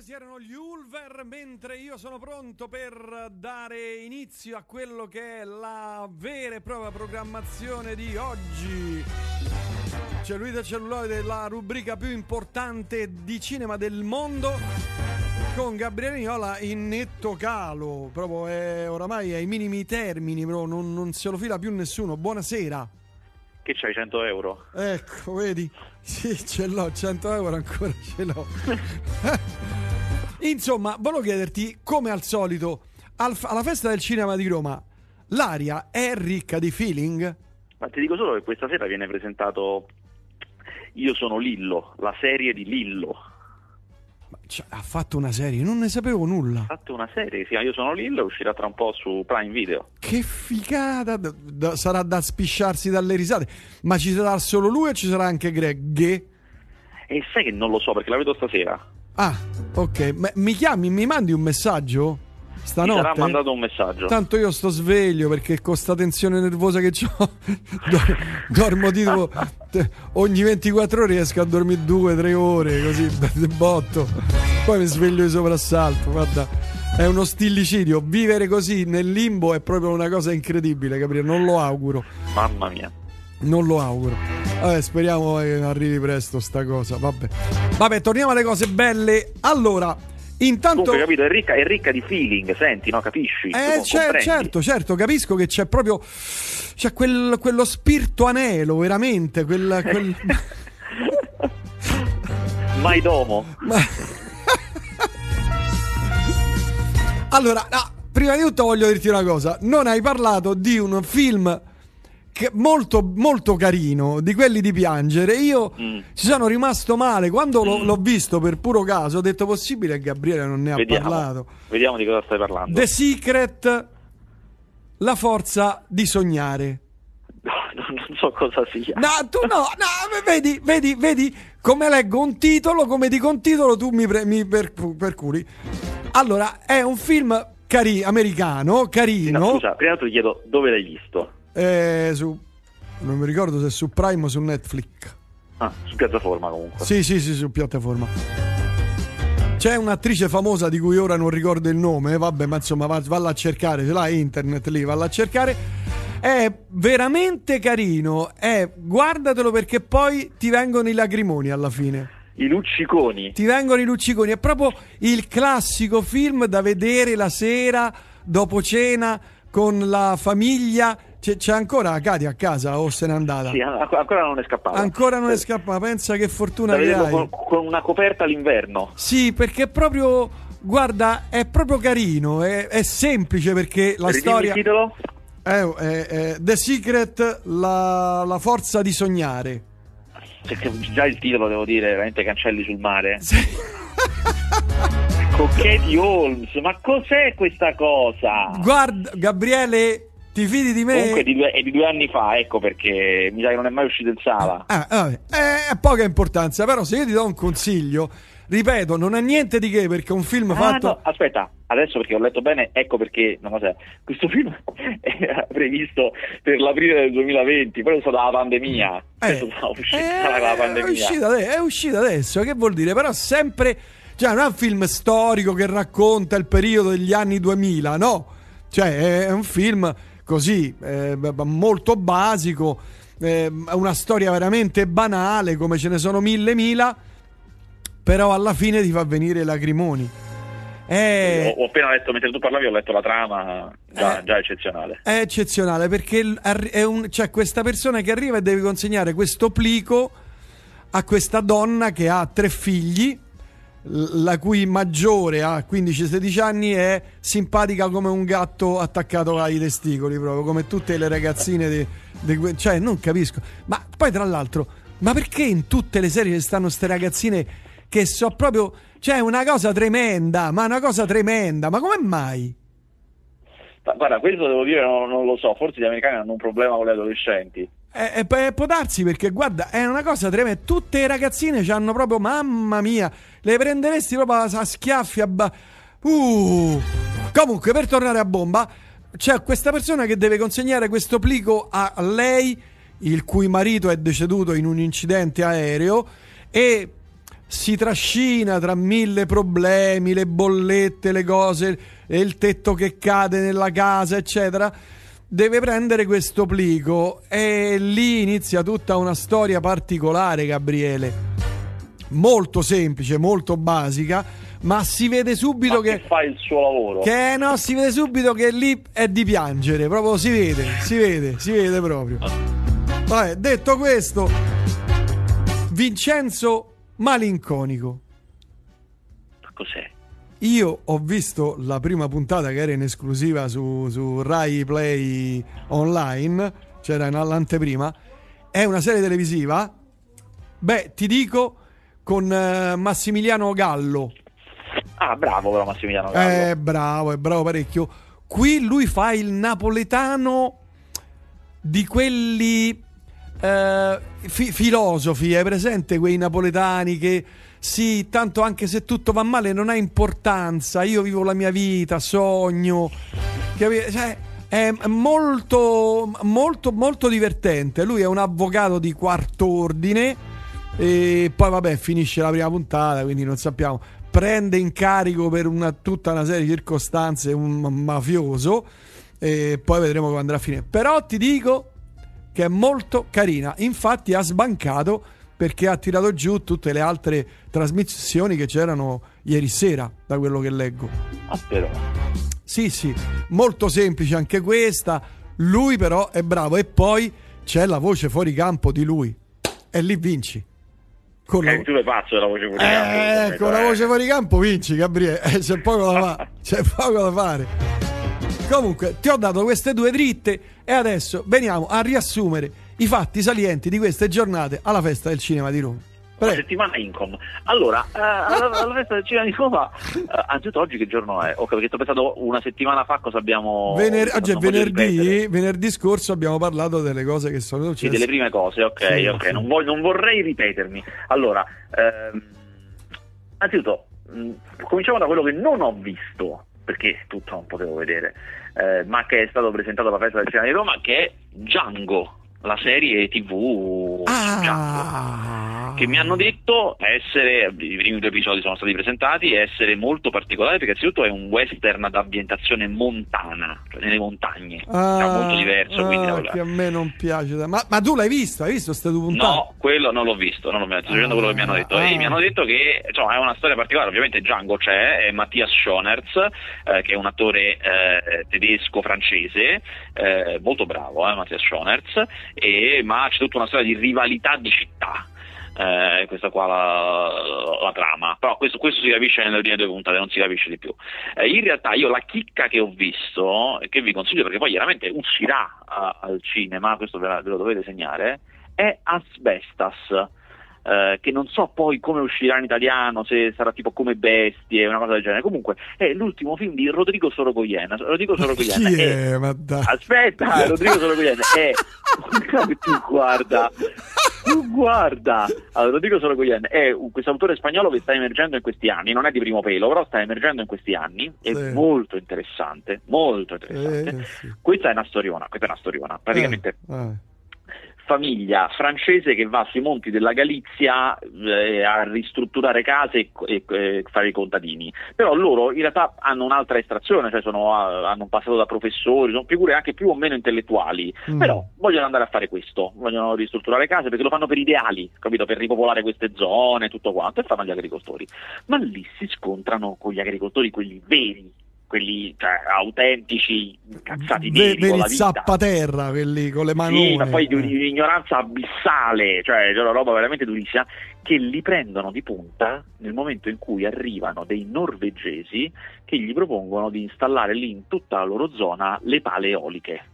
questi erano gli Ulver, mentre io sono pronto per dare inizio a quello che è la vera e propria programmazione di oggi. Cellulite e celluloide, la rubrica più importante di cinema del mondo. Con Gabriele Niola in netto calo, proprio è, oramai ai minimi termini, però non, non se lo fila più nessuno. Buonasera. Che c'hai 100 euro? Ecco, vedi? Sì, ce l'ho, 100 euro ancora ce l'ho. Insomma, volevo chiederti, come al solito, al- alla festa del cinema di Roma, l'aria è ricca di feeling? Ma ti dico solo che questa sera viene presentato Io sono Lillo, la serie di Lillo. Cioè, ha fatto una serie, non ne sapevo nulla. Ha fatto una serie chiama Io sono Lillo, uscirà tra un po' su Prime Video. Che figata! D- d- sarà da spisciarsi dalle risate. Ma ci sarà solo lui o ci sarà anche Greg? E sai che non lo so perché la vedo stasera. Ah, ok. Ma mi chiami, mi mandi un messaggio? Ti Stanotte? sarà mandato un messaggio. Tanto io sto sveglio perché con sta tensione nervosa che ho dormo tipo ogni 24 ore riesco a dormire 2-3 ore così botto. Poi mi sveglio di soprassalto, guarda. È uno stillicidio. Vivere così nel limbo è proprio una cosa incredibile, Gabriele. Non lo auguro. Mamma mia. Non lo auguro. Vabbè, speriamo che arrivi presto sta cosa. Vabbè. Vabbè, torniamo alle cose belle. Allora, intanto Comunque, capito, è ricca, è ricca di feeling, senti, no? Capisci? eh, comprendi? certo, certo, capisco che c'è proprio c'è quel- quello spirito anelo, veramente, quel, quel- Mai domo. Ma- Allora, no, prima di tutto voglio dirti una cosa, non hai parlato di un film molto molto carino, di quelli di piangere. Io Mm. ci sono rimasto male quando l'ho, l'ho visto per puro caso, ho detto possibile che Gabriele non ne ha Vediamo. parlato. Vediamo di cosa stai parlando. The Secret La forza di sognare. No, non so cosa sia. No, tu no, no, vedi, vedi, vedi come leggo un titolo, come dico un titolo, tu mi, pre- mi per- perculi. Allora, è un film cari- americano, No, carino, scusa, prima ti chiedo dove l'hai visto. Eh, su, non mi ricordo se è su Prime o su Netflix. Ah, su piattaforma comunque. Sì, sì, sì, su piattaforma. C'è un'attrice famosa di cui ora non ricordo il nome, vabbè, ma insomma, va- valla a cercare, ce l'hai internet lì, valla a cercare. È veramente carino, è, guardatelo perché poi ti vengono i lagrimoni alla fine. I lucciconi. Ti vengono i lucciconi, è proprio il classico film da vedere la sera dopo cena con la famiglia. C'è, c'è ancora Katia a casa o se n'è andata? Sì, an- ancora non è scappato. Ancora non è scappata, pensa che fortuna che hai. con, con una coperta all'inverno. Sì, perché è proprio. Guarda, è proprio carino. È, è semplice perché la Ridimmi storia. il titolo? È, è- è The Secret, la, la forza di sognare. Perché già il titolo, devo dire, veramente cancelli sul mare. Sì. Con Katie Holmes, ma cos'è questa cosa? Guarda, Gabriele, ti fidi di me? Comunque è di, due, è di due anni fa, ecco perché mi sa che non è mai uscito in sala. Ah, vabbè, è poca importanza, però se io ti do un consiglio, ripeto, non è niente di che perché è un film Ah, fatto. no, aspetta, adesso perché ho letto bene, ecco perché, no, cos'è? Questo film era previsto per l'aprile del 2020, poi è stata la pandemia. Adesso stava uscendo eh, la è, pandemia. uscita ade- è uscita adesso, che vuol dire? Però sempre, cioè non è un film storico che racconta il periodo degli anni 2000, no, cioè è un film così, eh, molto basico, eh, una storia veramente banale, come ce ne sono mille mila, però alla fine ti fa venire i lagrimoni. È, Ho, ho appena letto, mentre tu parlavi, ho letto la trama, già, Eh. già eccezionale. È eccezionale perché c'è questa persona che arriva e deve consegnare questo plico a questa donna che ha tre figli, la cui maggiore ha 15-16 anni è simpatica come un gatto attaccato ai testicoli, proprio come tutte le ragazzine di, di cioè non capisco. Ma poi tra l'altro, ma perché in tutte le serie ci stanno queste ragazzine che so proprio cioè una cosa tremenda, ma una cosa tremenda, ma come mai? Ma Guarda, questo devo dire, non, non lo so, forse gli americani hanno un problema con gli adolescenti. Eh, eh, p- può darsi perché guarda, è una cosa tremenda. Tutte le ragazzine hanno proprio, mamma mia, le prenderesti proprio a schiaffi. A ba- uh. Comunque, per tornare a bomba, c'è questa persona che deve consegnare questo plico a lei, il cui marito è deceduto in un incidente aereo. E si trascina tra mille problemi, le bollette, le cose, il tetto che cade nella casa, eccetera. Deve prendere questo plico e lì inizia tutta una storia particolare, Gabriele. Molto semplice, molto basica, ma si vede subito Ma che, che fa il suo lavoro. che no, si vede subito che lì è di piangere, proprio si vede, si vede, si vede proprio. Vabbè, detto questo, Vincenzo Malinconico. Cos'è? Io ho visto la prima puntata che era in esclusiva su, su Rai Play Online, c'era in all'anteprima. È una serie televisiva. Beh, ti dico con eh, Massimiliano Gallo. Ah, bravo però Massimiliano Gallo. È bravo, è bravo parecchio. Qui lui fa il napoletano di quelli eh, fi- filosofi, è presente quei napoletani che sì, tanto anche se tutto va male non ha importanza, io vivo la mia vita, sogno, cioè, è molto, molto, molto divertente. Lui è un avvocato di quarto ordine e poi vabbè finisce la prima puntata, quindi non sappiamo. Prende in carico per una, tutta una serie di circostanze un mafioso e poi vedremo come andrà a finire. Però ti dico che è molto carina. Infatti ha sbancato perché ha tirato giù tutte le altre trasmissioni che c'erano ieri sera, da quello che leggo. Ah, però. Sì, sì, molto semplice anche questa. Lui però è bravo e poi c'è la voce fuori campo di lui. E lì vinci. Con la, Eh, tu le faccio della voce fuori eh, campo, con la eh. voce fuori campo vinci, Gabriele. Eh, c'è poco da fare. C'è poco da fare. Comunque, ti ho dato queste due dritte e adesso veniamo a riassumere i fatti salienti di queste giornate alla festa del cinema di Roma. La Prego. settimana Incom. Allora, eh, alla, alla festa del cinema di Roma, eh, anzitutto oggi che giorno è? Ok, perché sto pensando una settimana fa cosa abbiamo... Vener- oggi è venerdì, venerdì scorso abbiamo parlato delle cose che sono Sì, successe. delle prime cose, ok, Sì, ok, sì. Non, voglio- non vorrei ripetermi. Allora, ehm, anzitutto, mh, cominciamo da quello che non ho visto, perché tutto non potevo vedere, eh, ma che è stato presentato alla festa del cinema di Roma, che è Django, la serie tv. Ah, che mi hanno detto essere, i primi due episodi sono stati presentati, essere molto particolare perché innanzitutto è un western ad ambientazione montana, cioè nelle montagne, Ah, È molto diverso. ah, che a me non piace. Ma, ma tu l'hai visto? Hai visto queste due puntate? No, quello non l'ho visto, non l'ho visto, sto dicendo quello che mi hanno detto. Ah. E mi hanno detto che insomma, è una storia particolare, ovviamente Django c'è, è Mattias Schonerz, eh, che è un attore eh, tedesco-francese, eh, molto bravo, eh, Mattias Schonerz, e, ma c'è tutta una storia di rivalità di città. Eh, questa qua la, la trama, però questo, questo si capisce nelle prime due puntate, non si capisce di più. Eh, in realtà io la chicca che ho visto, che vi consiglio perché poi chiaramente uscirà a- al cinema, questo ve, la- ve lo dovete segnare, è Asbestas. Eh, che non so poi come uscirà in italiano, se sarà tipo come bestie, una cosa del genere. Comunque è l'ultimo film di Rodrigo Sorogoyen. Rodrigo Sorogoyen Chi è è? Ma dai. Aspetta, Rodrigo Sorogoyen è tu guarda, tu guarda. Allora, Rodrigo Sorogoyen è questo autore spagnolo che sta emergendo in questi anni, non è di primo pelo, però sta emergendo in questi anni, è Sì. molto interessante, molto interessante. Eh, sì. Questa è una storiona, questa è una storiona. Praticamente Eh, eh. Famiglia francese che va sui monti della Galizia eh, a ristrutturare case e, e- e fare i contadini. Però loro in realtà hanno un'altra estrazione, cioè sono, hanno un passato da professori, sono figure anche più o meno intellettuali, Mm. però vogliono andare a fare questo, vogliono ristrutturare case perché lo fanno per ideali, capito? Per ripopolare queste zone, tutto quanto, e fanno gli agricoltori. Ma lì si scontrano con gli agricoltori, quelli veri, quelli cioè, autentici, incazzati neri con veri vita. zappaterra, quelli con le manone. Sì, ma poi di Eh. un'ignoranza abissale, cioè una roba veramente durissima, che li prendono di punta nel momento in cui arrivano dei norvegesi che gli propongono di installare lì in tutta la loro zona le pale eoliche.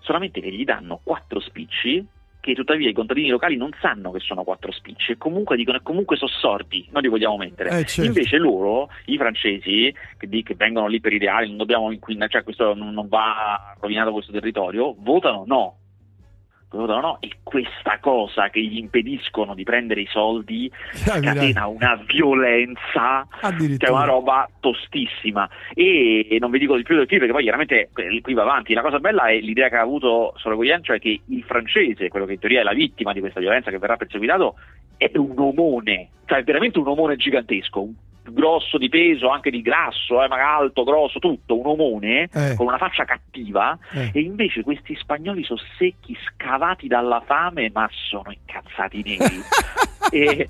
Solamente che gli danno quattro spicci che tuttavia i contadini locali non sanno che sono quattro spicci e comunque dicono e comunque sono sordi, noi li vogliamo mettere. Eh, certo. Invece loro, i francesi, che, di- che vengono lì per ideali, non dobbiamo inquinare, cioè questo non, non va rovinato questo territorio, votano no. No? E questa cosa che gli impediscono di prendere i soldi scatena una violenza che è una roba tostissima. E non vi dico di più del film perché poi chiaramente qui va avanti. La cosa bella è l'idea che ha avuto Sorogoyen, cioè che il francese, quello che in teoria è la vittima di questa violenza che verrà perseguitato, è un omone, cioè è veramente un omone gigantesco, un grosso di peso, anche di grasso, eh, ma alto, grosso, tutto, un omone eh. con una faccia cattiva, eh. e invece questi spagnoli sono secchi, scavati dalla fame, ma sono incazzati neri. e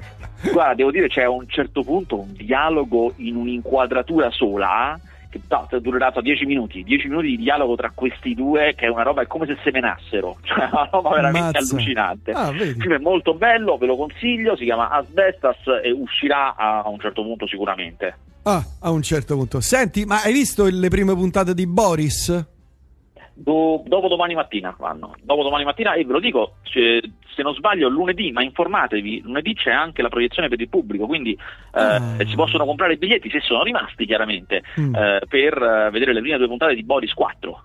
guarda, devo dire, c'è a un certo punto un dialogo in un'inquadratura sola che no, è durato 10 minuti, 10 minuti di dialogo tra questi due che è una roba, è come se semenassero, cioè una roba veramente Mazza. allucinante. Ah, il film è molto bello, ve lo consiglio, si chiama Asbestas e uscirà a un certo punto sicuramente. Ah, a un certo punto. Senti, ma hai visto le prime puntate di Boris? Do, dopo domani mattina vanno. Dopo domani mattina, e ve lo dico, se non sbaglio, lunedì, ma informatevi, lunedì c'è anche la proiezione per il pubblico, quindi eh, ah. si possono comprare i biglietti, se sono rimasti chiaramente, mm. eh, per eh, vedere le prime due puntate di Boris 4.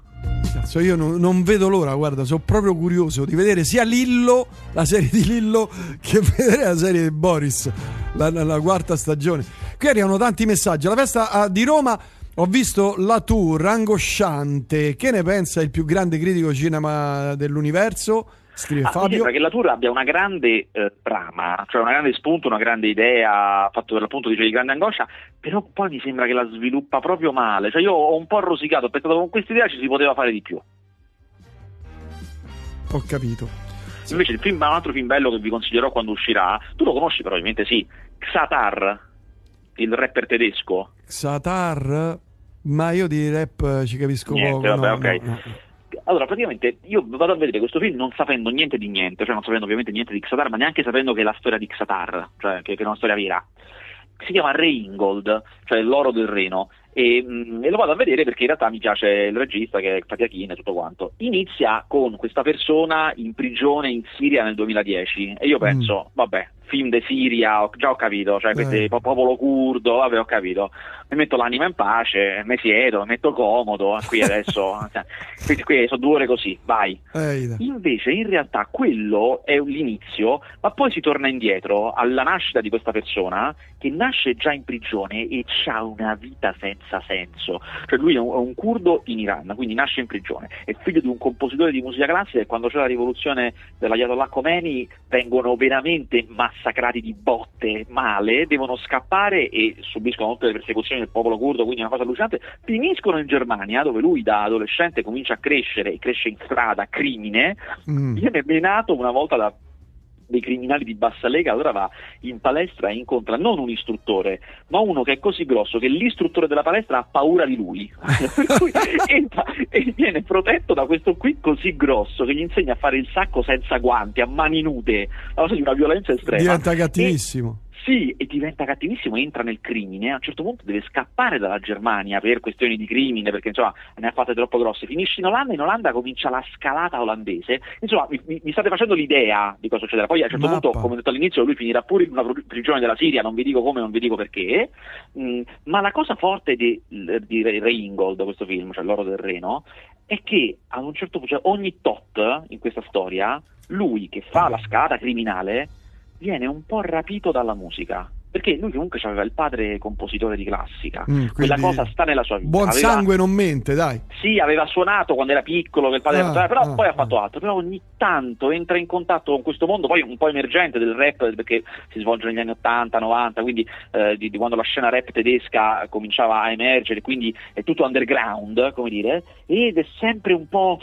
Cazzo, io non, non, vedo l'ora, guarda, sono proprio curioso di vedere sia Lillo, la serie di Lillo, che vedere la serie di Boris, la, la, la quarta stagione. Qui arrivano tanti messaggi. La festa ah, di Roma ho visto la tour angosciante. Che ne pensa il più grande critico cinema dell'universo? Scrive ah, Fabio. Mi sembra che la tour abbia una grande eh, trama, cioè una grande spunto, una grande idea, fatto per l'appunto dice di grande angoscia, però poi mi sembra che la sviluppa proprio male. Cioè io ho un po' rosicato, ho pensato con questa idea ci si poteva fare di più. Ho capito. Invece il film, un altro film bello che vi consiglierò quando uscirà, tu lo conosci probabilmente sì, Xatar il rapper tedesco. Xatar, ma io di rap ci capisco niente, poco. Vabbè, no, ok. No, no. Allora, praticamente io vado a vedere questo film non sapendo niente di niente, cioè non sapendo ovviamente niente di Xatar, ma neanche sapendo che è la storia di Xatar, cioè che, che è una storia vera. Si chiama Reingold, cioè l'oro del Reno, e, mh, mm, e, lo vado a vedere perché in realtà mi piace il regista che è Fatia Kin e tutto quanto. Inizia con questa persona in prigione in Siria nel 2010 e io penso, mm. vabbè, film de Siria, già ho capito, cioè questo eh. popolo curdo, vabbè ho capito, mi metto l'anima in pace, mi siedo, mi metto comodo, qui adesso, cioè, qui, qui, sono due ore così, vai. Eh. Invece in realtà quello è l'inizio, ma poi si torna indietro alla nascita di questa persona che nasce già in prigione e ha una vita senza senso, cioè lui è un, è un curdo in Iran, quindi nasce in prigione, è figlio di un compositore di musica classica e quando c'è la rivoluzione dell'Ayatollah Khomeini vengono veramente massacrati massacrati di botte male, devono scappare e subiscono tutte le persecuzioni del popolo curdo, quindi è una cosa allucinante, finiscono in Germania dove lui da adolescente comincia a crescere e cresce in strada, crimine, mm. viene menato una volta da dei criminali di bassa lega, allora va in palestra e incontra non un istruttore, ma uno che è così grosso che l'istruttore della palestra ha paura di lui. entra e viene protetto da questo qui così grosso che gli insegna a fare il sacco senza guanti, a mani nude, la cosa di una violenza estrema. Diventa cattivissimo. Sì, e diventa cattivissimo, entra nel crimine, a un certo punto deve scappare dalla Germania per questioni di crimine, perché insomma ne ha fatte troppo grosse, finisce in Olanda e in Olanda comincia la scalata olandese, insomma mi, mi state facendo l'idea di cosa succederà, poi a un certo Mappa. punto, come ho detto all'inizio, lui finirà pure in una prigione della Siria, non vi dico come, non vi dico perché, mm, ma la cosa forte di, di Reingold, questo film, cioè L'oro del Reno, è che ad un certo punto, cioè ogni tot in questa storia, lui che fa la scalata criminale viene un po' rapito dalla musica perché lui comunque aveva il padre compositore di classica, mm, quella cosa sta nella sua vita. Buon aveva, sangue non mente, dai. Sì, aveva suonato quando era piccolo, che il padre ah, era, però ah, poi ah. ha fatto altro, però ogni tanto entra in contatto con questo mondo, poi un po' emergente del rap, perché si svolge negli anni 80, 90, quindi eh, di, di, quando la scena rap tedesca cominciava a emergere, quindi è tutto underground, come dire, ed è sempre un po',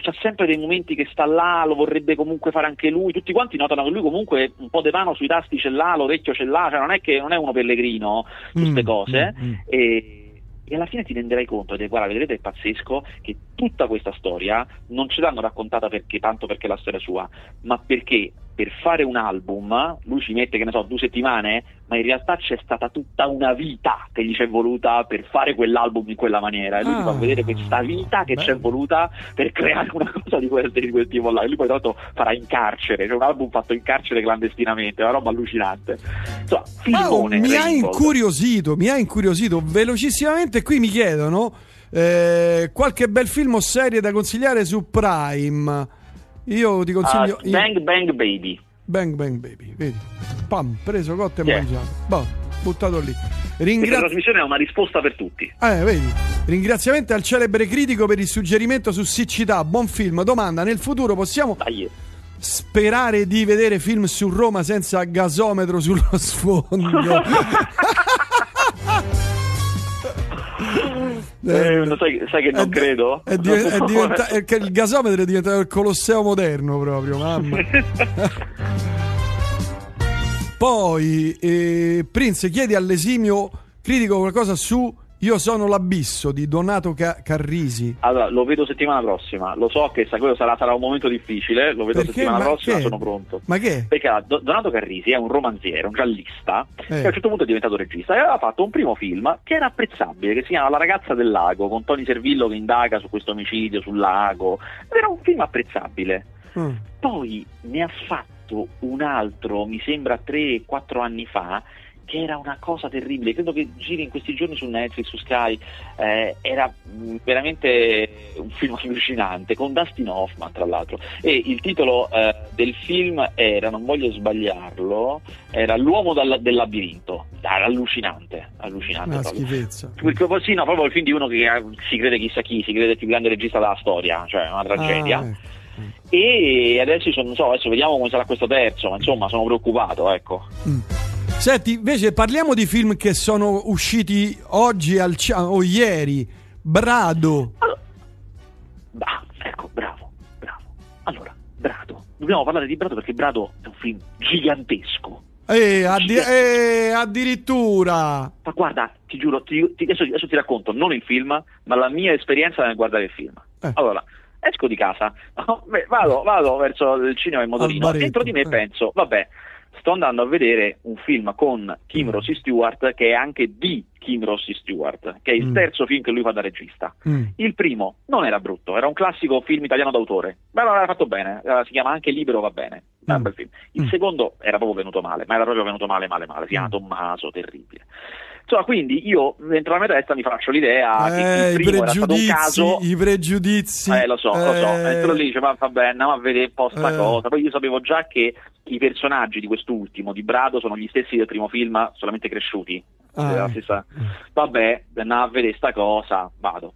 c'ha sempre dei momenti che sta là, lo vorrebbe comunque fare anche lui, tutti quanti notano che lui comunque un po' di mano sui tasti ce l'ha, l'orecchio ce l'ha, cioè non è è che non è uno pellegrino su queste mm, cose mm, mm. E, e, alla fine ti renderai conto di guarda vedrete è pazzesco che tutta questa storia non ce l'hanno raccontata perché tanto perché è la storia sua ma perché per fare un album, lui ci mette, che ne so, due settimane, ma in realtà c'è stata tutta una vita che gli c'è voluta per fare quell'album in quella maniera. E lui ah, ti fa vedere questa vita che c'è voluta per creare una cosa di quel, di quel tipo là. E lui poi tra l'altro farà in carcere, cioè un album fatto in carcere clandestinamente, è una roba allucinante. Insomma, filmone, oh, mi ha incuriosito, mi ha incuriosito velocissimamente. Qui mi chiedono eh, qualche bel film o serie da consigliare su Prime. Io ti consiglio... Uh, bang Bang Baby. Bang Bang Baby, vedi? Pam, preso, cotto e Yeah. mangiato. Boh, buttato lì. Questa Ringrazio... trasmissione è una risposta per tutti. Eh, vedi. Ringraziamento al celebre critico per il suggerimento su siccità. Buon film. Domanda: nel futuro possiamo Dai. sperare di vedere film su Roma senza gasometro sullo sfondo? Eh, lo sai, sai che non È- credo? È, di- è diventa- è il gasometro è diventato il Colosseo moderno proprio, mamma. Poi, eh, Prince, chiedi all'esimio critico qualcosa su Io sono l'abisso di Donato Ca- Carrisi. Allora, lo vedo settimana prossima. Lo so che quello sarà, sarà un momento difficile. Lo vedo Perché? settimana Ma prossima, che? sono pronto. Ma che? Perché Do- Donato Carrisi è un romanziere, un giallista, Eh. che a un certo punto è diventato regista e aveva fatto un primo film che era apprezzabile, che si chiama La ragazza del lago, con Tony Servillo che indaga su questo omicidio sul lago. Era un film apprezzabile. Mm. Poi ne ha fatto un altro, mi sembra 3-4 anni fa, che era una cosa terribile. Credo che giri in questi giorni su Netflix, su Sky. Eh, era mh, veramente un film allucinante, con Dustin Hoffman, tra l'altro. E il titolo eh, del film era, non voglio sbagliarlo, era L'uomo dal- del labirinto. Era allucinante, allucinante. Una proprio. schifezza. Perché sì, no, proprio il film di uno che eh, si crede chissà chi, si crede il più grande regista della storia, cioè una tragedia. Ah, ecco. E adesso sono, non so, adesso vediamo come sarà questo terzo, ma insomma sono preoccupato, ecco. Mm. Senti, invece parliamo di film che sono usciti oggi al ci- o ieri. Brado. Allora, ah, ecco, bravo, bravo. Allora, Brado. Dobbiamo parlare di Brado perché Brado è un film gigantesco. Eh, addi- eh, addirittura. Ma guarda, ti giuro, ti- ti- adesso, adesso ti racconto non il film, ma la mia esperienza nel guardare il film. Eh. Allora, esco di casa, vado, vado verso il cinema in motorino, dentro di me eh. penso, vabbè, sto andando a vedere un film con Kim Rossi Stewart che è anche di Kim Rossi Stewart, che è il Mm. terzo film che lui fa da regista. Mm. Il primo non era brutto, era un classico film italiano d'autore, ma l'aveva fatto bene, eh, si chiama anche Libero va bene, era un Mm. bel film. Il Mm. secondo era proprio venuto male, ma era proprio venuto male, male, male, si chiama Mm. Tommaso, terribile. Insomma, quindi io dentro la mia testa mi faccio l'idea che Eh, il i primo era stato un caso i pregiudizi. eh, lo so, lo so. Eh, E tu lì dice, ma va bene, andiamo a vedere un po' sta Eh. cosa. Poi io sapevo già che i personaggi di quest'ultimo, di Brado, sono gli stessi del primo film, solamente cresciuti. Ah, Eh, la eh. stessa- Vabbè, andiamo a vedere sta cosa, vado.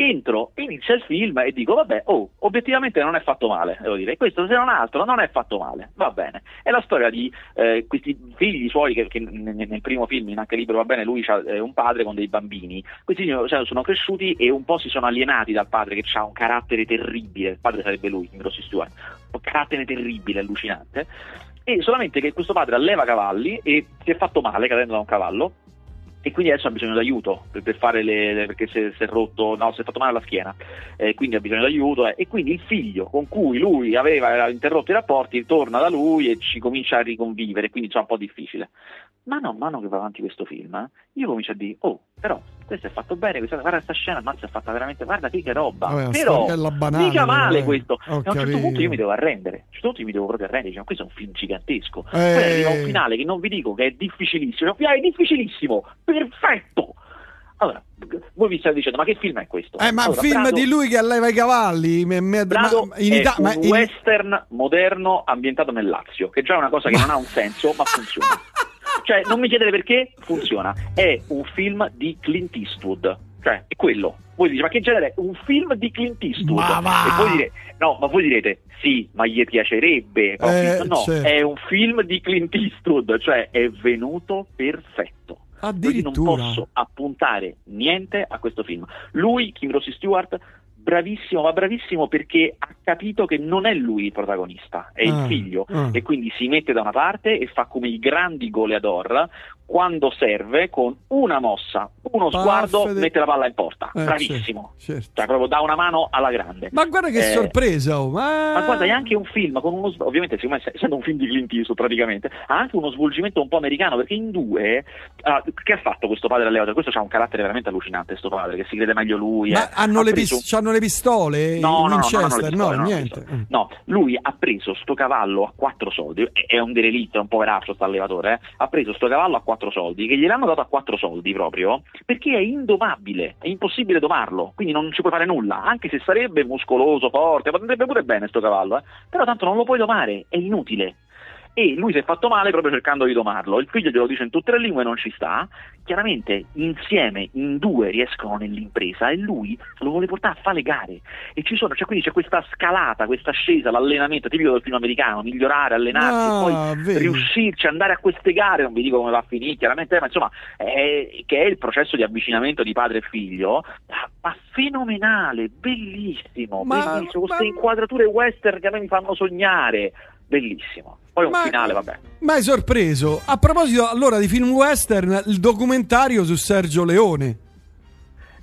Entro, inizia il film e dico, vabbè, oh, obiettivamente non è fatto male, devo dire. Questo, se non altro, non è fatto male, va bene. È la storia di eh, questi figli suoi, che, che nel, primo film, in anche libro, va bene, lui ha un padre con dei bambini. Questi cioè, sono cresciuti e un po' si sono alienati dal padre, che ha un carattere terribile. Il padre sarebbe lui, Kim Rossi Stewart. Un carattere terribile, allucinante. E solamente che questo padre alleva cavalli e si è fatto male cadendo da un cavallo e quindi adesso ha bisogno d'aiuto per, per fare le, le- perché si è, rotto, no, si è fatto male alla schiena, eh, quindi ha bisogno d'aiuto eh, e quindi il figlio con cui lui aveva interrotto i rapporti torna da lui e ci comincia a riconvivere, quindi c'è un po' difficile. Ma man mano che va avanti questo film, eh, io comincio a dire, oh, però questo è fatto bene, questa, guarda questa scena, mazza è fatta veramente, guarda che roba, Vabbè, però banale, mica male eh. questo. Ho e a un certo capito. punto io mi devo arrendere, a un certo punto io mi devo proprio arrendere, dicevo, questo è un film gigantesco. Eh. Poi arriva un finale che non vi dico che è difficilissimo, cioè, è difficilissimo, perfetto. Allora, voi vi state dicendo, ma che film è questo? Eh, ma allora, film Brado- di lui che alleva i cavalli. me- me- ma in è Ita- un ma in- western moderno ambientato nel Lazio, che già è una cosa che non ha un senso, ma funziona. Cioè, non mi chiedere perché, funziona. È un film di Clint Eastwood, cioè, è quello. Voi dite, ma che genere è? Un film di Clint Eastwood. Ma va! E voi direte, no, ma voi direte, sì, ma gli piacerebbe. Eh, no, certo. è un film di Clint Eastwood, cioè è venuto perfetto. Quindi non posso appuntare niente a questo film. Lui, Kim Rossi Stewart, bravissimo, ma bravissimo perché ha capito che non è lui il protagonista, è Ah, il figlio. ah. E quindi si mette da una parte e fa come i grandi goleador quando serve con una mossa, uno Paff sguardo, de- mette la palla in porta. Eh, Bravissimo. certo. Cioè, proprio dà una mano alla grande. Ma guarda che Eh, sorpresa, oh, ma... ma guarda, è anche un film con uno. Ovviamente, secondo me, essendo un film di Clint Eastwood praticamente, ha anche uno svolgimento un po' americano perché in due. ah, che ha fatto questo padre allevatore? Questo ha un carattere veramente allucinante, questo padre, che si crede meglio lui. Ma eh. hanno Ha le, preso- pis- c'hanno le le pistole? No, no, no, Winchester? hanno no, hanno le niente. No, lui ha preso sto cavallo a quattro soldi, è, è un derelitto, è un poveraccio sta allevatore, eh? ha preso sto cavallo a quattro soldi, che gliel'hanno dato a quattro soldi proprio, perché è indomabile, è impossibile domarlo, quindi non ci puoi fare nulla, anche se sarebbe muscoloso, forte, andrebbe pure bene sto cavallo, eh? però tanto non lo puoi domare, è inutile. E lui si è fatto male proprio cercando di domarlo. Il figlio glielo dice in tutte le lingue, non ci sta. Chiaramente insieme, in due, riescono nell'impresa e lui lo vuole portare a fare le gare. E ci sono, cioè quindi c'è questa scalata, questa ascesa, l'allenamento tipico del film americano, migliorare, allenarsi, Ah, poi vedi. riuscirci, andare a queste gare, non vi dico come va a finire, chiaramente, ma insomma, è- che è il processo di avvicinamento di padre e figlio, ma, fenomenale, bellissimo, Ma- bellissimo, queste ma- inquadrature western che a me mi fanno sognare, bellissimo. Poi un Ma- finale, vabbè. Ma hai sorpreso. A proposito allora di film western, il documentario su Sergio Leone.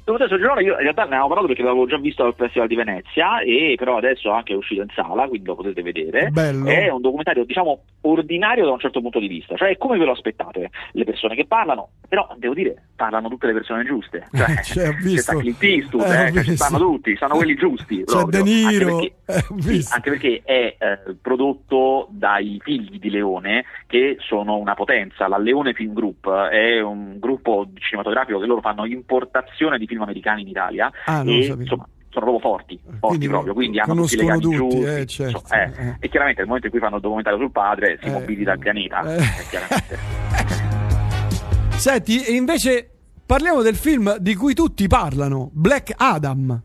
Dove adesso Girone io in realtà ne avevo parlato perché l'avevo già visto al Festival di Venezia e però adesso anche è uscito in sala, quindi lo potete vedere. Bello. È un documentario, diciamo, ordinario da un certo punto di vista, cioè è come ve lo aspettate. Le persone che parlano, però devo dire, parlano tutte le persone giuste. Cioè, Cioè, c'è visto. sta Clint Eastwood, Eh, eh, cioè, ci stanno tutti, stanno quelli giusti. C'è proprio. De Niro, Anche perché, eh, sì, anche perché è eh, prodotto dai figli di Leone che sono una potenza. La Leone Film Group è un gruppo cinematografico che loro fanno importazione di film americani in Italia Ah, e insomma sono proprio forti, forti Quindi proprio, quindi hanno tutti i legami tutti, giusti, eh, certo, insomma, eh. eh. e chiaramente nel momento in cui fanno il documentario sul padre si Eh. mobilita il pianeta, Eh. eh. Senti, e invece parliamo del film di cui tutti parlano, Black Adam.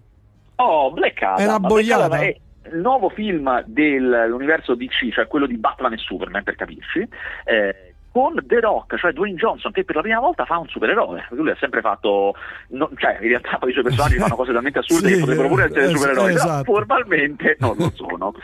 Oh, Black Adam. È una boiata. Il nuovo film dell'universo DC, cioè quello di Batman e Superman, per capirci, eh, con The Rock, cioè Dwayne Johnson, che per la prima volta fa un supereroe. Lui ha sempre fatto, no- cioè in realtà poi i suoi personaggi fanno cose talmente assurde Sì, che potrebbero pure essere es- supereroi, esatto. però formalmente non lo sono.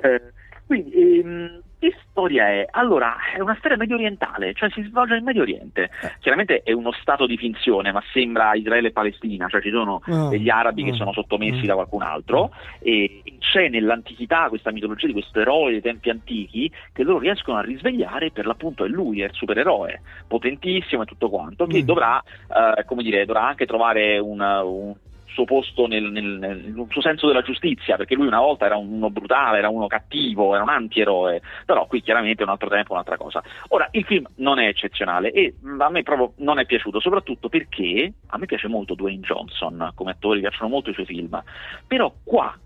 Eh, quindi, ehm, che storia è? Allora, è una storia medio orientale, cioè si svolge nel Medio Oriente. Eh. Chiaramente è uno stato di finzione, ma sembra Israele e Palestina, cioè ci sono Ah, degli arabi che ah, sono sottomessi ah. da qualcun altro e c'è nell'antichità questa mitologia di questo eroe dei tempi antichi che loro riescono a risvegliare per l'appunto è lui, è il supereroe, potentissimo e tutto quanto, che Mm. dovrà, eh, come dire, dovrà anche trovare un, un suo posto nel, nel- nel- suo senso della giustizia, perché lui una volta era uno brutale, era uno cattivo, era un antieroe, però qui chiaramente è un altro tempo, un'altra cosa. Ora, il film non è eccezionale e mh, a me proprio non è piaciuto, soprattutto perché a me piace molto Dwayne Johnson come attore, mi piacciono molto i suoi film, però qua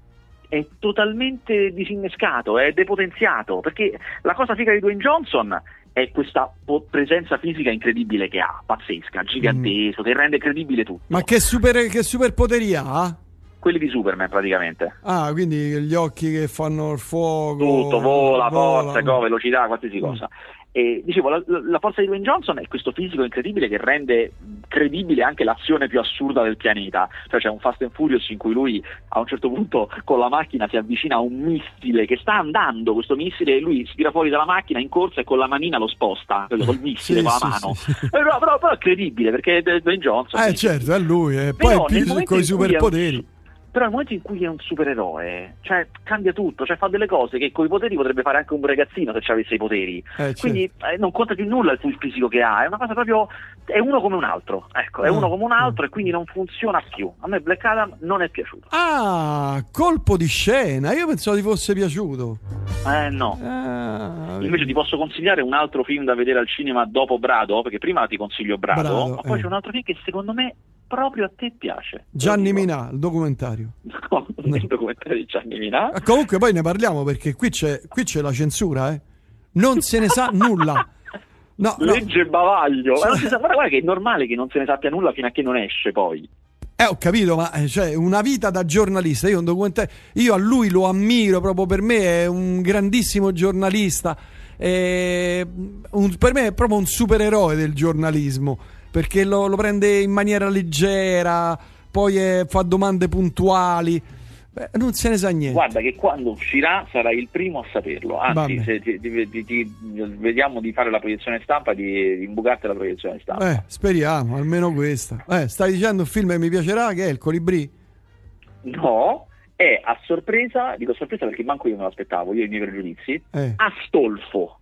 è totalmente disinnescato, è depotenziato, perché la cosa figa di Dwayne Johnson è questa po- presenza fisica incredibile che ha, pazzesca, gigantesco, che rende credibile tutto. Ma che, super, che superpoteri ha? Quelli di Superman praticamente. Ah, quindi gli occhi che fanno il fuoco. Tutto, vola, forza, volano. go, velocità, qualsiasi cosa. E dicevo, la, la forza di Dwayne Johnson è questo fisico incredibile che rende credibile anche l'azione più assurda del pianeta. Cioè c'è un Fast and Furious in cui lui a un certo punto con la macchina si avvicina a un missile che sta andando, questo missile, e lui si tira fuori dalla macchina in corsa e con la manina lo sposta, quello col missile Sì, con la mano. sì, sì. Eh, Però, però- però è credibile perché è Dwayne Johnson. Eh certo, è lui. eh. Poi nel più con i cui è superpoteri. Però nel momento in cui è un supereroe, cioè cambia tutto, cioè fa delle cose che con i poteri potrebbe fare anche un ragazzino se ci avesse i poteri. Eh, certo. Quindi eh, non conta più nulla il fisico che ha, è una cosa proprio. è uno come un altro. Ecco, è Ah, uno come un altro ah. e quindi non funziona più. A me Black Adam non è piaciuto. Ah, colpo di scena. Io pensavo ti fosse piaciuto. Eh no. Ah, Invece ti posso consigliare un altro film da vedere al cinema dopo Brado, perché prima ti consiglio Brado, Brado, ma poi eh. c'è un altro film che secondo me proprio a te piace. Gianni. Minà, il documentario. No, non è il documentario di Gianni Minà. Ah, Comunque poi ne parliamo perché qui c'è, qui c'è la censura, eh. Non se ne sa nulla. No, no. Legge bavaglio. Ma non si sa- guarda, guarda che è normale che non se ne sappia nulla fino a che non esce poi. Eh, ho capito, ma eh, cioè, una vita da giornalista. Io, un documentario, io a lui lo ammiro proprio per me, è un grandissimo giornalista. è un- per me è proprio un supereroe del giornalismo perché lo, lo prende in maniera leggera, poi eh, fa domande puntuali. Beh, non se ne sa niente. Guarda che quando uscirà sarai il primo a saperlo. Anzi, Vabbè. se ti, ti- ti- vediamo di fare la proiezione stampa, di, di imbucarti la proiezione stampa. Eh, speriamo, almeno questa. Eh, stai dicendo un film che mi piacerà, che è Il Colibrì? No, è a sorpresa, dico sorpresa perché manco io me lo aspettavo, io e i miei pregiudizi, Eh. Astolfo.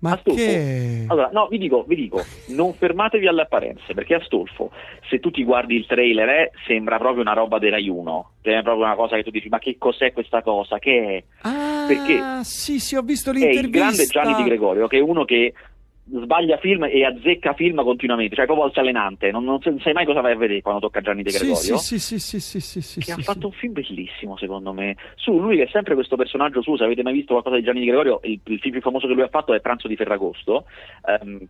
Ma Astolfo, che... Allora, no, vi dico, vi dico, non fermatevi alle apparenze, perché Astolfo, se tu ti guardi il trailer, eh, sembra proprio una roba della Rai 1. È proprio una cosa che tu dici, ma che cos'è questa cosa? Che è? Ah, perché sì, sì, ho visto È l'intervista. il grande Gianni Di Gregorio, che è uno che sbaglia film e azzecca film continuamente, cioè proprio altalenante, non, non sai mai cosa vai a vedere quando tocca Gianni De Sì, Gregorio. sì, sì, sì, sì, sì, sì, che sì, ha sì. fatto un film bellissimo secondo me su lui che è sempre questo personaggio su se avete mai visto qualcosa di Gianni Di Gregorio il, il film più famoso che lui ha fatto è Pranzo di Ferragosto Ehm,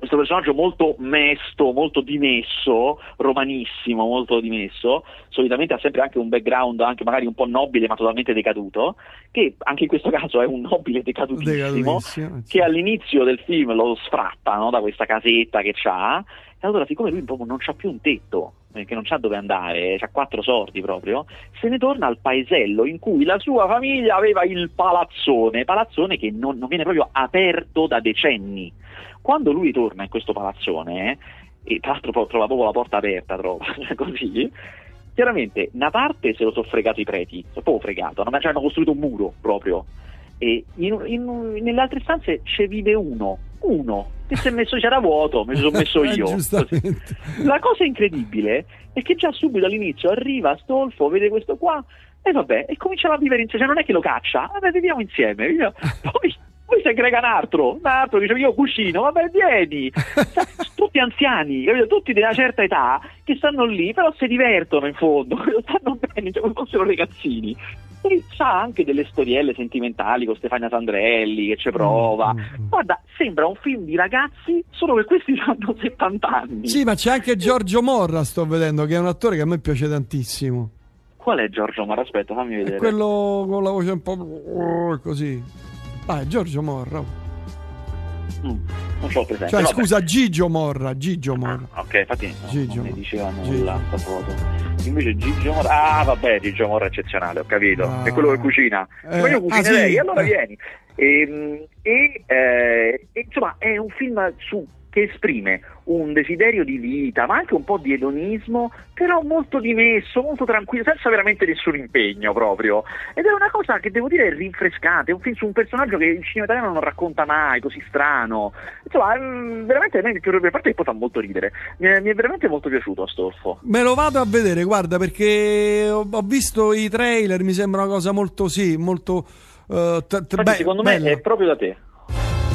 questo personaggio molto mesto, molto dimesso, romanissimo, molto dimesso, solitamente ha sempre anche un background anche magari un po' nobile ma totalmente decaduto, che anche in questo caso è un nobile decadutissimo, Decadutissimo, che all'inizio del film lo sfratta no, da questa casetta che c'ha, e allora siccome lui proprio non c'ha più un tetto, che non c'ha dove andare, c'ha quattro sordi proprio, se ne torna al paesello in cui la sua famiglia aveva il palazzone, palazzone che non, non viene proprio aperto da decenni. Quando lui torna in questo palazzone, eh, e tra l'altro trova proprio la porta aperta, trova, cioè così, chiaramente una parte se lo sono fregato i preti, sono proprio fregato, hanno, cioè, hanno costruito un muro proprio, e in- in- nelle altre stanze ci vive uno, uno, che si è messo, c'era vuoto, me lo sono messo Eh, io. La cosa incredibile è che già subito all'inizio arriva Stolfo, vede questo qua e vabbè, e cominciano a vivere insieme, cioè non è che lo caccia, vabbè viviamo insieme, viviamo- poi, poi si aggrega un altro, un altro dice io cucino, vabbè vieni, Sa- tutti anziani, capito? tutti di una certa età che stanno lì, però si divertono in fondo, stanno bene, cioè come fossero ragazzini. E sa anche delle storielle sentimentali con Stefania Sandrelli che ci prova. Mm, mm, mm. Guarda, sembra un film di ragazzi, solo che questi hanno 70 anni. Sì, ma c'è anche Giorgio Morra, sto vedendo, che è un attore che a me piace tantissimo. Qual è Giorgio Mara? Aspetta, fammi vedere. È quello con la voce un po' così. Ah, è Giorgio Morra. Mm, non so presente. Cioè, vabbè. scusa, Gigio Morra, Gigio Morra. Ah, ok, infatti no, Gigio non mi diceva Gigio. nulla sta foto. Invece Gigio Morra. Ah, vabbè, Gigio Morra è eccezionale, ho capito. Ah. È quello che cucina. Eh, Ma io ah, cucino sì? lei, allora Eh. vieni. E, e, eh, e, insomma, è un film su che esprime un desiderio di vita, ma anche un po' di edonismo, però molto dimesso, molto tranquillo, senza veramente nessun impegno proprio. Ed è una cosa che devo dire rinfrescante, è un film su un personaggio che il cinema italiano non racconta mai, così strano. Insomma, mm, veramente a me è piaciuto, a parte che poi fa molto ridere, mi è, mi è veramente molto piaciuto Astolfo. Me lo vado a vedere, guarda, perché ho, ho visto i trailer, mi sembra una cosa molto, sì, molto... eh, t- t- Infatti, be- secondo me bella. è proprio da te.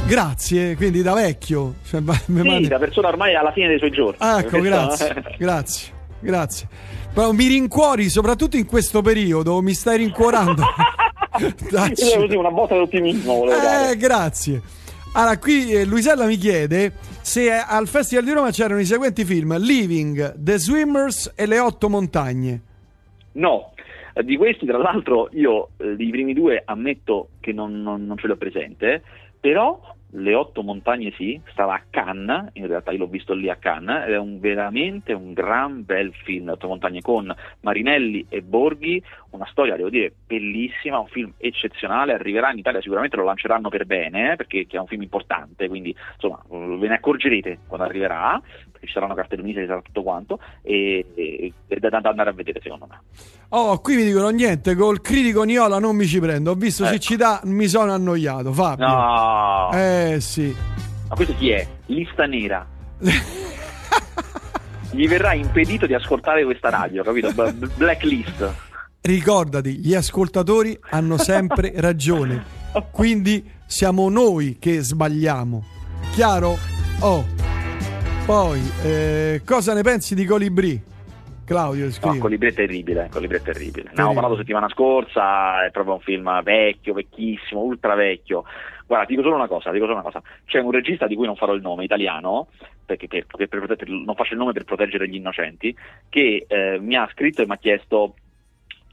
Grazie, quindi da vecchio. Cioè, Sì, da persona ormai alla fine dei suoi giorni. Ah, ecco, grazie, grazie, grazie. Però mi rincuori, soprattutto in questo periodo, mi stai rincuorando. Dacci. Così una botta d'ottimismo. Eh, grazie. Allora, qui eh, Luisella mi chiede se eh, al Festival di Roma c'erano i seguenti film: Living, The Swimmers e Le Otto Montagne. No, di questi tra l'altro io eh, i primi due ammetto che non, non- non ce li ho presente, però le otto montagne sì, stava a Cannes, in realtà io l'ho visto lì a Cannes, ed è un, veramente un gran bel film, otto montagne con Marinelli e Borghi, una storia devo dire bellissima, un film eccezionale, arriverà in Italia sicuramente lo lanceranno per bene, eh, perché è un film importante, quindi insomma ve ne accorgerete quando arriverà, perché ci saranno cartelloni, ci sarà tutto quanto, e, e- è da, da andare a vedere secondo me. Oh, qui mi dicono niente, col critico Niola non mi ci prendo. Ho visto Ecco. Ciccità, mi sono annoiato. Fabio. No! Eh sì. Ma questo chi è? Lista nera. Gli verrà impedito di ascoltare questa radio, capito? B- blacklist. Ricordati, gli ascoltatori hanno sempre ragione. Quindi siamo noi che sbagliamo. Chiaro? Oh. Poi, eh, cosa ne pensi di Colibri? Claudio No, scrive. Colibri è terribile, Colibri è terribile. Ne Terribile. abbiamo parlato settimana scorsa, è proprio un film vecchio, vecchissimo, ultra vecchio. Guarda, dico solo una cosa, dico solo una cosa. C'è un regista di cui non farò il nome, italiano, perché per- per- per- per- non faccio il nome per proteggere gli innocenti, che eh, mi ha scritto e mi ha chiesto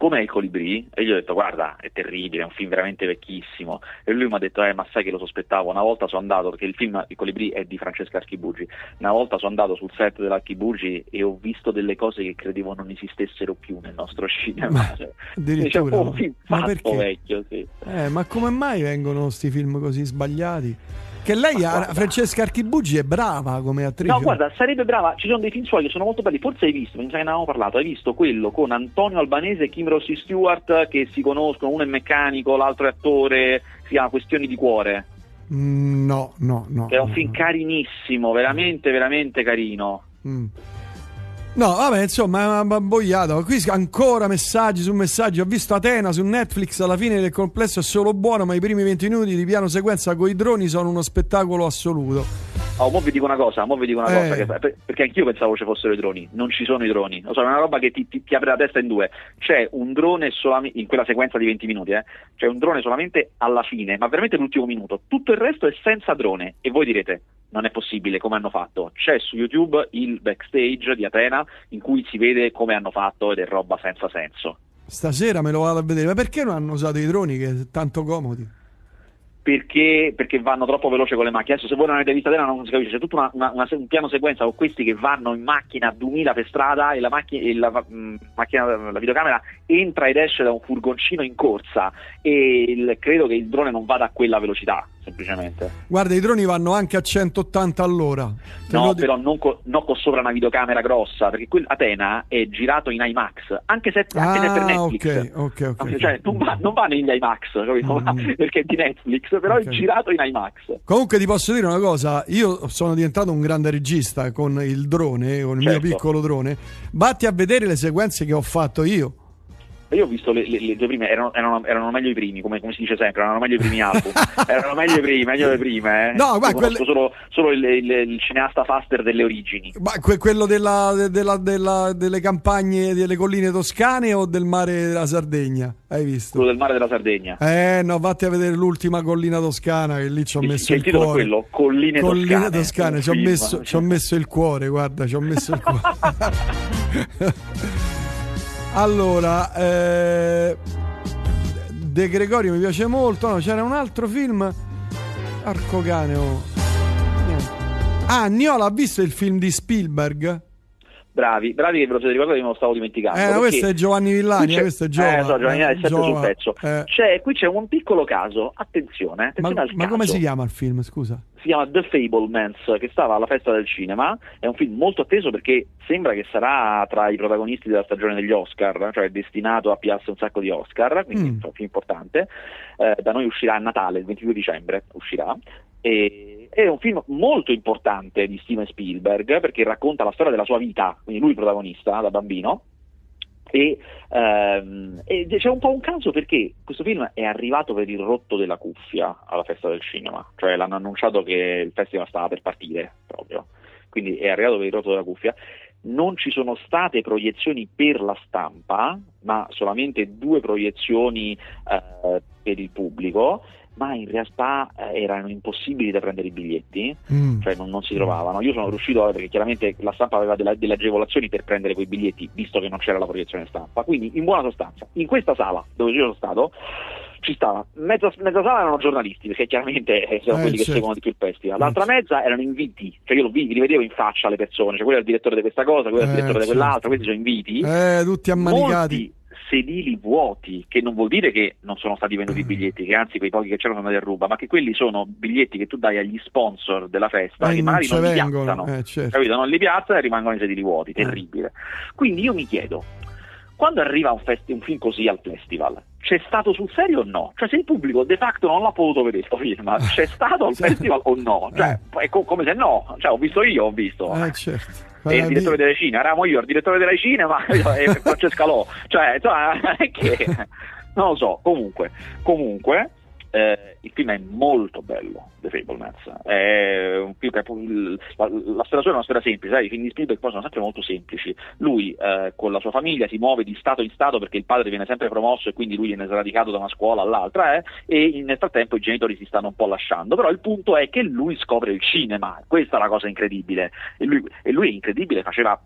com'è il Colibrì? E io ho detto guarda è terribile, è un film veramente vecchissimo e lui mi ha detto eh ma sai che lo sospettavo, una volta sono andato, perché il film Il Colibrì è di Francesca Archibugi, una volta sono andato sul set dell'Archibugi e ho visto delle cose che credevo non esistessero più nel nostro cinema. Ma- Cioè, diciamo, un film ma perché? vecchio, sì. Eh, ma come mai vengono sti film così sbagliati? Che lei, ha-. Francesca Archibugi, è brava come attrice. No, guarda, sarebbe brava. Ci sono dei film suoi che sono molto belli. Forse hai visto, mi sa che ne avevamo parlato. Hai visto quello con Antonio Albanese e Kim Rossi Stewart che si conoscono. Uno è meccanico, l'altro è attore. Si chiama Questioni di cuore. Mm, no, no, no. È un no, film no. carinissimo, veramente, veramente carino. Mm. No, vabbè, insomma, è una boiata. Qui ancora messaggi su messaggi. Ho visto Atena su Netflix. Alla fine del complesso è solo buono, ma i primi 20 minuti di piano sequenza con i droni sono uno spettacolo assoluto. Oh, mo vi dico una cosa, mo vi dico una Eh. cosa, che- per- perché anch'io pensavo ci fossero i droni, non ci sono i droni, lo so, è una roba che ti, ti- ti apre la testa in due, c'è un drone solamente, in quella sequenza di 20 minuti, eh, c'è un drone solamente alla fine, ma veramente l'ultimo minuto, tutto il resto è senza drone, e voi direte, non è possibile, come hanno fatto? C'è su YouTube il backstage di Atena in cui si vede come hanno fatto ed è roba senza senso. Stasera me lo vado a vedere. Ma perché non hanno usato i droni che sono tanto comodi? perché, perché vanno troppo veloce con le macchine. Adesso se voi non avete visto Atena non si capisce, c'è tutto una- una- una- un piano sequenza con questi che vanno in macchina a 2000 per strada e la, macchina, e la, mh, macchina, la videocamera entra ed esce da un furgoncino in corsa e il- credo che il drone non vada a quella velocità, semplicemente. Guarda, i droni vanno anche a 180 all'ora. Te No, però non, co- non con sopra una videocamera grossa, perché quel Atena è girato in IMAX, anche se, anche se per Ah, Netflix. ok, ok, ok. Cioè, non va, non va negli IMAX? Mm. Va- perché è di Netflix, però è girato in IMAX. Comunque ti posso dire una cosa, io sono diventato un grande regista con il drone, con il Certo. mio piccolo drone. Vatti a vedere le sequenze che ho fatto io. Io ho visto le, le- le due prime, erano, erano- erano meglio i primi, come, come si dice sempre, erano meglio i primi album. erano meglio i primi, meglio le prime. Eh. No, conosco quelle- solo, solo il, il- il cineasta Faster delle origini. Ma que- quello della, de- della- della- delle campagne delle colline toscane o del mare della Sardegna? Hai visto? Quello del mare della Sardegna. Eh no, vatti a vedere l'ultima collina toscana che lì ci ho Il- messo il, cuore. quello, Colline Toscane, toscane, un ci ho, messo, ci ho messo il cuore, guarda, ci ho messo il cuore. allora, eh, De Gregorio mi piace molto. No, c'era un altro film. Arco cane. Niente. Ah, Niola ha visto il film di Spielberg? Bravi, bravi che ve lo siete ricordati, me lo stavo dimenticando. Eh, ma questo è Giovanni Villani, c'è- questo è Giova. Eh, so, Giovanni Villani, Eh, sempre sul pezzo. eh. C'è, qui c'è un piccolo caso, attenzione, Ma, attenzione al ma come si chiama il film, scusa? si chiama The Fablemans, che stava alla festa del cinema. È un film molto atteso perché sembra che sarà tra i protagonisti della stagione degli Oscar, cioè è destinato a piarsi un sacco di Oscar, quindi Mm. è un film importante. Eh, da noi uscirà a Natale, il 22 dicembre uscirà. E, è un film molto importante di Steven Spielberg perché racconta la storia della sua vita, quindi lui il protagonista da bambino. E, ehm, e c'è un po' un caso perché questo film è arrivato per il rotto della cuffia alla festa del cinema, cioè l'hanno annunciato che il festival stava per partire proprio, quindi è arrivato per il rotto della cuffia. Non ci sono state proiezioni per la stampa, ma solamente due proiezioni eh, per il pubblico, ma in realtà eh, erano impossibili da prendere i biglietti Mm. cioè non, non si trovavano. Io sono riuscito a, perché chiaramente la stampa aveva della- delle agevolazioni per prendere quei biglietti, visto che non c'era la proiezione stampa. Quindi, in buona sostanza, in questa sala dove io sono stato, ci stava mezza, mezza sala erano giornalisti, perché chiaramente eh, sono Eh, quelli che certo. seguono di più il festival. L'altra mezza erano inviti, cioè io vi, li vedevo in faccia le persone, cioè quello è il direttore di questa cosa, quello è il Eh, direttore di certo. quell'altra, questi sono inviti Eh, tutti ammanicati. molti sedili vuoti, che non vuol dire che non sono stati venduti i biglietti, che anzi quei pochi che c'erano sono andati a ruba, ma che quelli sono biglietti che tu dai agli sponsor della festa Eh, che magari ce non li piazzano, eh, certo. capito? Non li piazzano e rimangono i sedili vuoti, Eh. terribile. Quindi io mi chiedo, quando arriva un, fest- un film così al festival, c'è stato sul serio o no? Cioè se il pubblico de facto non l'ha potuto vedere sto film, c'è stato al Sì. festival o no? Cioè, è co- come se no, cioè ho visto io, ho visto. Eh, certo. E il direttore delle Cine, eravamo io, il direttore delle Cinema e Francesca Lò. Cioè, insomma, non è che non lo so, comunque, comunque eh, il film è molto bello, The Fablemans. È un che la, la storia è una storia semplice, sai, i film di Spielberg poi sono sempre molto semplici. Lui eh, con la sua famiglia si muove di stato in stato perché il padre viene sempre promosso e quindi lui viene sradicato da una scuola all'altra eh, e nel frattempo i genitori si stanno un po' lasciando. Però il punto è che lui scopre il cinema, questa è la cosa incredibile. E lui, e lui è incredibile, faceva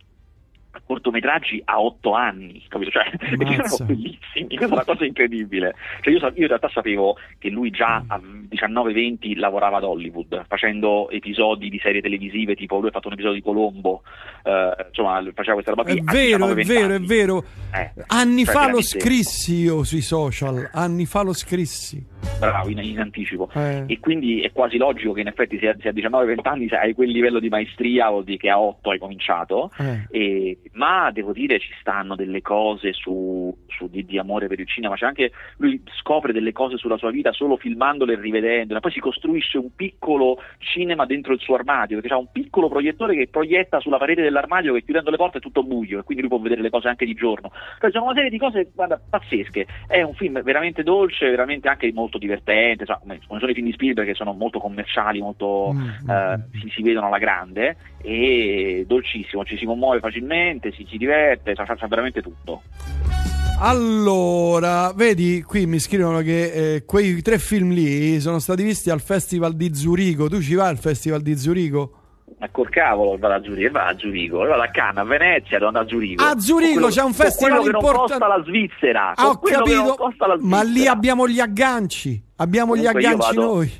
cortometraggi a otto anni, capito? Cioè, erano bellissimi, questa è una cosa incredibile. Cioè, io, io in realtà sapevo che lui già a 19-20 lavorava ad Hollywood, facendo episodi di serie televisive, tipo lui ha fatto un episodio di Colombo, eh, insomma, faceva questa roba qui. È vero, è 19-20 vero, è anni. vero. Eh, Anni cioè, fa lo veramente scrissi io sui social, anni fa lo scrissi. Bravo, in, in anticipo. Eh. E quindi è quasi logico che in effetti se a, se a 19-20 anni hai quel livello di maestria vuol dire che a 8 hai cominciato Eh. e ma devo dire ci stanno delle cose su, su di, di, amore per il cinema, c'è anche lui scopre delle cose sulla sua vita solo filmandole e rivedendole, poi si costruisce un piccolo cinema dentro il suo armadio, perché ha un piccolo proiettore che proietta sulla parete dell'armadio che chiudendo le porte è tutto buio e quindi lui può vedere le cose anche di giorno. Poi c'è una serie di cose guarda, pazzesche, è un film veramente dolce, veramente anche molto divertente, cioè, come sono i film di Spielberg che sono molto commerciali, molto, mm, eh, mm. si, si vedono alla grande e dolcissimo, ci si commuove facilmente, si, si diverte, sa, sa veramente tutto. Allora, vedi, qui mi scrivono che eh, quei tre film lì sono stati visti al Festival di Zurigo. Tu ci vai al Festival di Zurigo? Ma col cavolo vado a Zurigo, vado a Zurigo, vado a Cannes, a Venezia, andare a Zurigo. A Zurigo quello, c'è un festival importante. costa la Svizzera. Ah, ho capito. Ma lì abbiamo gli agganci. Abbiamo Comunque gli agganci vado, noi.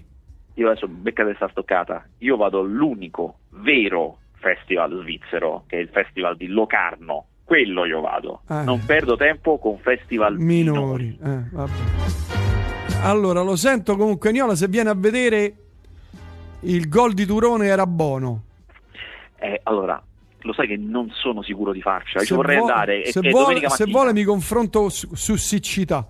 Io adesso beccate sta stoccata. Io vado all'unico vero festival svizzero, che è il festival di Locarno. Quello io vado. Eh. Non perdo tempo con festival minori. minori. Eh, allora, lo sento comunque, Niola, se viene a vedere il gol di Turone era buono. Eh, allora, lo sai che non sono sicuro di farcela. Se vorrei vuole, andare. Se, vuole, se vuole, mi confronto su, su siccità.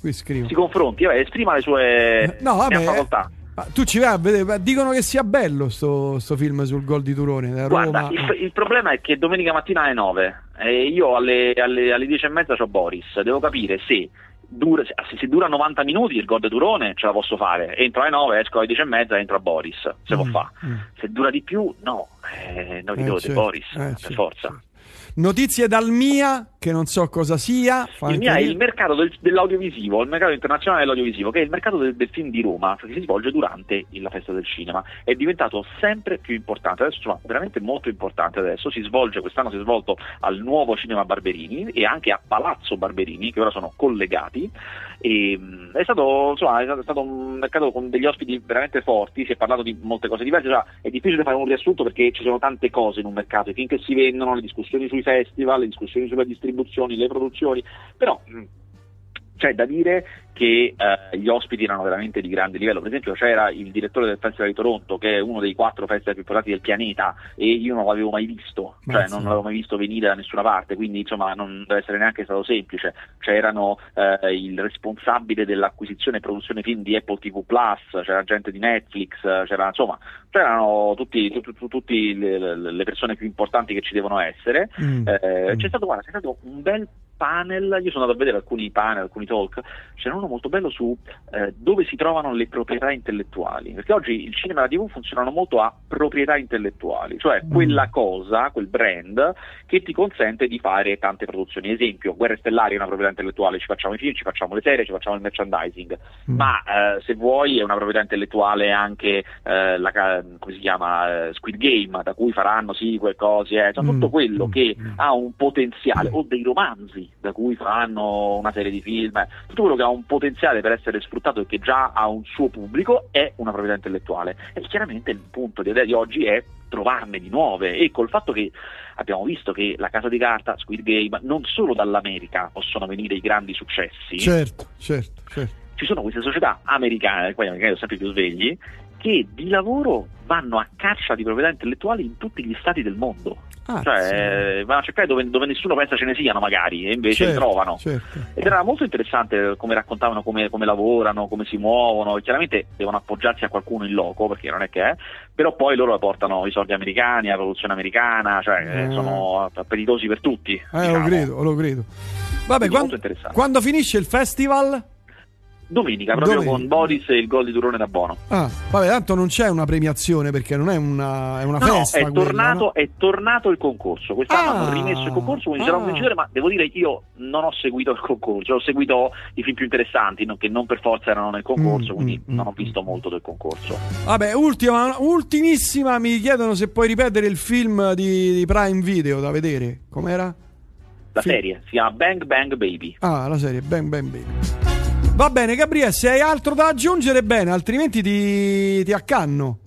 Qui scrivo. Si confronti, vabbè, esprima le sue no, vabbè, facoltà. Ma tu ci vai a vedere, dicono che sia bello sto, sto film sul gol di Turone. Da Guarda. Il, il, problema è che domenica mattina alle 9 e io alle, alle, alle 10 e mezza ho Boris. Devo capire se dura, se dura 90 minuti il gol di Turone ce la posso fare. Entro alle 9, esco alle 10 e mezza, entro a Boris. Se mm, può fare. Mm. Se dura di più, no. Eh, no, eh, certo, Boris, eh, per certo, forza. Notizie dal MIA, che non so cosa sia. Il MIA è il mercato del, dell'audiovisivo, il mercato internazionale dell'audiovisivo, che è il mercato del, del, film di Roma, che si svolge durante la festa del cinema. È diventato sempre più importante, adesso insomma, veramente molto importante adesso. Si svolge, quest'anno si è svolto al nuovo cinema Barberini e anche a Palazzo Barberini, che ora sono collegati. E, è, stato, insomma, è stato un mercato con degli ospiti veramente forti, si è parlato di molte cose diverse, cioè, è difficile fare un riassunto perché ci sono tante cose in un mercato, i film che si vendono, le discussioni sui festival, le discussioni sulle distribuzioni, le produzioni, però c'è da dire che eh, gli ospiti erano veramente di grande livello. Per esempio c'era il direttore del Festival di Toronto, che è uno dei quattro festival più importanti del pianeta, e io non l'avevo mai visto, cioè non l'avevo mai visto venire da nessuna parte, quindi insomma non deve essere neanche stato semplice. C'erano eh, il responsabile dell'acquisizione e produzione film di Apple TV Plus, c'era gente di Netflix, c'era, insomma, c'erano tutte le, le, persone più importanti che ci devono essere. Mm. Eh, mm. C'è, stato, guarda, c'è stato un bel panel, io sono andato a vedere alcuni panel, alcuni talk, c'era uno molto bello su eh, dove si trovano le proprietà intellettuali, perché oggi il cinema e la tv funzionano molto a proprietà intellettuali, cioè mm. quella cosa, quel brand che ti consente di fare tante produzioni. Esempio, Guerre Stellari è una proprietà intellettuale, ci facciamo i film, ci facciamo le serie, ci facciamo il merchandising, mm. ma eh, se vuoi è una proprietà intellettuale anche eh, la, come si chiama, eh, Squid Game, da cui faranno sì quelle cose, cioè, mm. tutto quello mm. che ha un potenziale, o dei romanzi da cui fanno una serie di film, tutto quello che ha un potenziale per essere sfruttato e che già ha un suo pubblico è una proprietà intellettuale. E chiaramente il punto di, di oggi è trovarne di nuove e col fatto che abbiamo visto che la Casa di Carta, Squid Game, non solo dall'America possono venire i grandi successi. Certo, certo, certo. Ci sono queste società americane, poi americani sono sempre più svegli, che di lavoro vanno a caccia di proprietà intellettuali in tutti gli stati del mondo. Ah, cioè, sì. Vanno a cercare dove, dove, nessuno pensa ce ne siano magari e invece certo, trovano. Certo. Ed era molto interessante come raccontavano come, come, lavorano, come si muovono. Chiaramente devono appoggiarsi a qualcuno in loco, perché non è che è, però poi loro portano i soldi americani, la produzione americana, cioè eh. sono appetitosi per tutti. Eh, diciamo. lo credo, lo credo. Vabbè, quando, quando finisce il festival? Domenica, proprio Domenica. con Boris e il gol di Turone da Bono. Ah, vabbè, tanto non c'è una premiazione perché non è una, è una no, festa. No, è, tornato, no? è tornato il concorso. Quest'anno ah, hanno rimesso il concorso, quindi ah. sarà un vincitore, ma devo dire che io non ho seguito il concorso, ho seguito i film più interessanti, no, che non per forza erano nel concorso, mm, quindi mm, non ho mm, visto mm. molto del concorso. Vabbè, ultima, ultimissima, mi chiedono se puoi ripetere il film di, di Prime Video da vedere. Com'era? La serie, si chiama Bang Bang Baby. Ah, la serie Bang Bang Baby. Va bene, Gabriele, se hai altro da aggiungere, bene, altrimenti ti, ti accanno.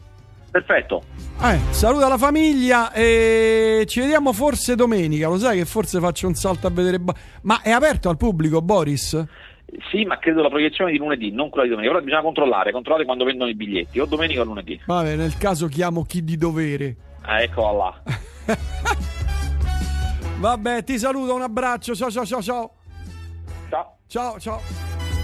Perfetto. Eh, saluta la famiglia e ci vediamo forse domenica. Lo sai che forse faccio un salto a vedere. Ma è aperto al pubblico, Boris? Sì, ma credo la proiezione di lunedì, non quella di domenica. Ora bisogna controllare, controllate quando vendono i biglietti, o domenica o lunedì. Vabbè, nel caso chiamo chi di dovere. Ah, eccola là. Vabbè, ti saluto, un abbraccio. Ciao ciao ciao ciao. Ciao. Ciao ciao.